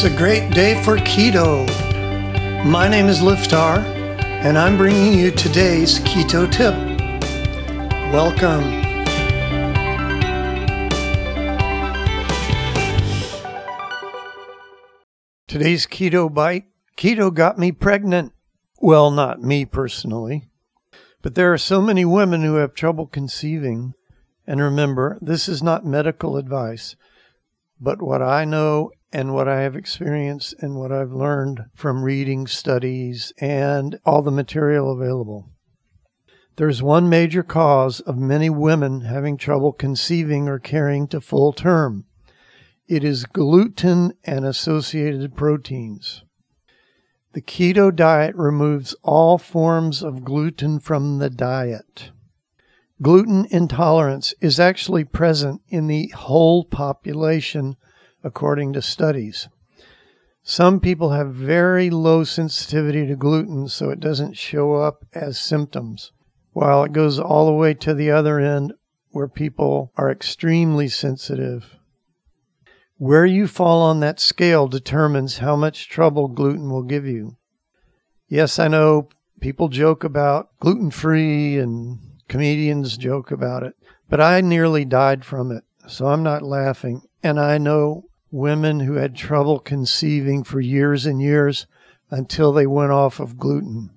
It's a great day for keto. My name is Liftar, and I'm bringing you today's keto tip. Welcome. Today's keto bite keto got me pregnant. Well, not me personally, but there are so many women who have trouble conceiving. And remember, this is not medical advice, but what I know and what I have experienced and what I've learned from reading studies and all the material available. There's one major cause of many women having trouble conceiving or carrying to full term. It is gluten and associated proteins. The keto diet removes all forms of gluten from the diet. Gluten intolerance is actually present in the whole population according to studies. Some people have very low sensitivity to gluten, so it doesn't show up as symptoms, while it goes all the way to the other end where people are extremely sensitive. Where you fall on that scale determines how much trouble gluten will give you. Yes, I know people joke about gluten free and comedians joke about it, but I nearly died from it, so I'm not laughing. And I know women who had trouble conceiving for years and years until they went off of gluten.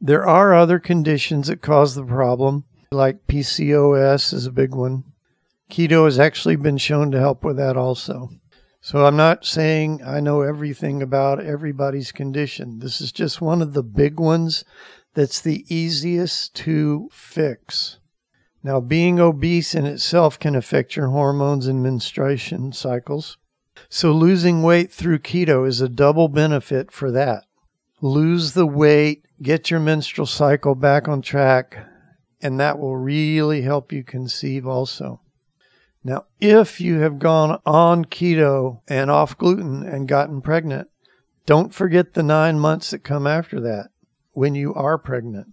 There are other conditions that cause the problem, like PCOS is a big one. Keto has actually been shown to help with that also. So I'm not saying I know everything about everybody's condition. This is just one of the big ones that's the easiest to fix. Now, being obese in itself can affect your hormones and menstruation cycles. So, losing weight through keto is a double benefit for that. Lose the weight, get your menstrual cycle back on track, and that will really help you conceive also. Now, if you have gone on keto and off gluten and gotten pregnant, don't forget the nine months that come after that when you are pregnant.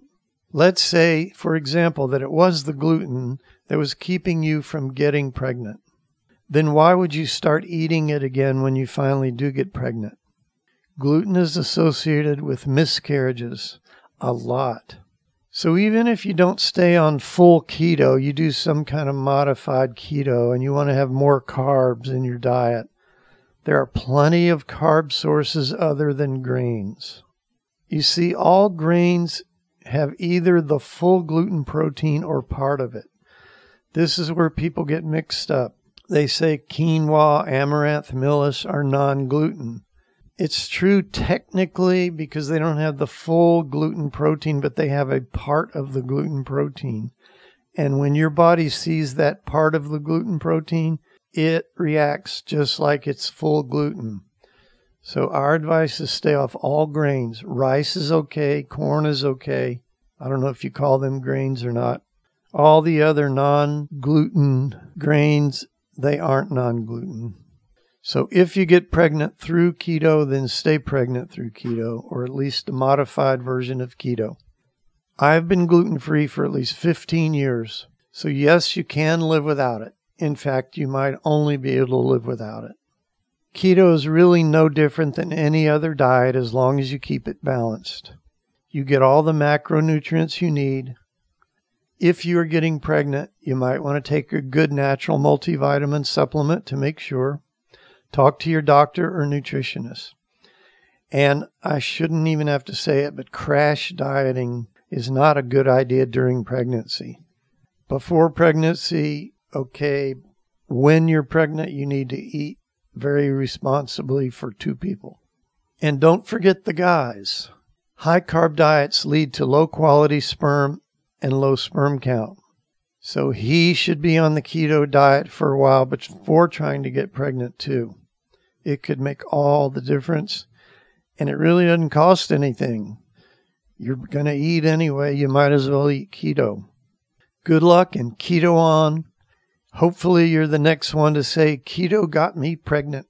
Let's say, for example, that it was the gluten that was keeping you from getting pregnant. Then why would you start eating it again when you finally do get pregnant? Gluten is associated with miscarriages a lot. So even if you don't stay on full keto, you do some kind of modified keto and you want to have more carbs in your diet, there are plenty of carb sources other than grains. You see, all grains have either the full gluten protein or part of it. This is where people get mixed up. They say quinoa, amaranth, millet are non gluten. It's true technically because they don't have the full gluten protein, but they have a part of the gluten protein. And when your body sees that part of the gluten protein, it reacts just like it's full gluten. So our advice is stay off all grains. Rice is okay, corn is okay. I don't know if you call them grains or not. All the other non gluten grains, they aren't non gluten. So if you get pregnant through keto, then stay pregnant through keto, or at least a modified version of keto. I've been gluten free for at least 15 years. So, yes, you can live without it. In fact, you might only be able to live without it. Keto is really no different than any other diet as long as you keep it balanced. You get all the macronutrients you need. If you are getting pregnant, you might want to take a good natural multivitamin supplement to make sure. Talk to your doctor or nutritionist. And I shouldn't even have to say it, but crash dieting is not a good idea during pregnancy. Before pregnancy, okay, when you're pregnant, you need to eat very responsibly for two people. And don't forget the guys. High carb diets lead to low quality sperm and low sperm count. So he should be on the keto diet for a while before trying to get pregnant too. It could make all the difference and it really doesn't cost anything. You're going to eat anyway, you might as well eat keto. Good luck and keto on. Hopefully, you're the next one to say, Keto got me pregnant.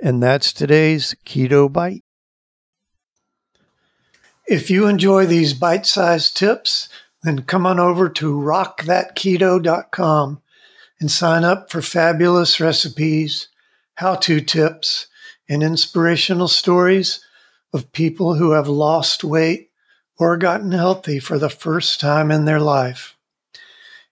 And that's today's Keto Bite. If you enjoy these bite sized tips, then come on over to rockthatketo.com and sign up for fabulous recipes, how to tips, and inspirational stories of people who have lost weight or gotten healthy for the first time in their life.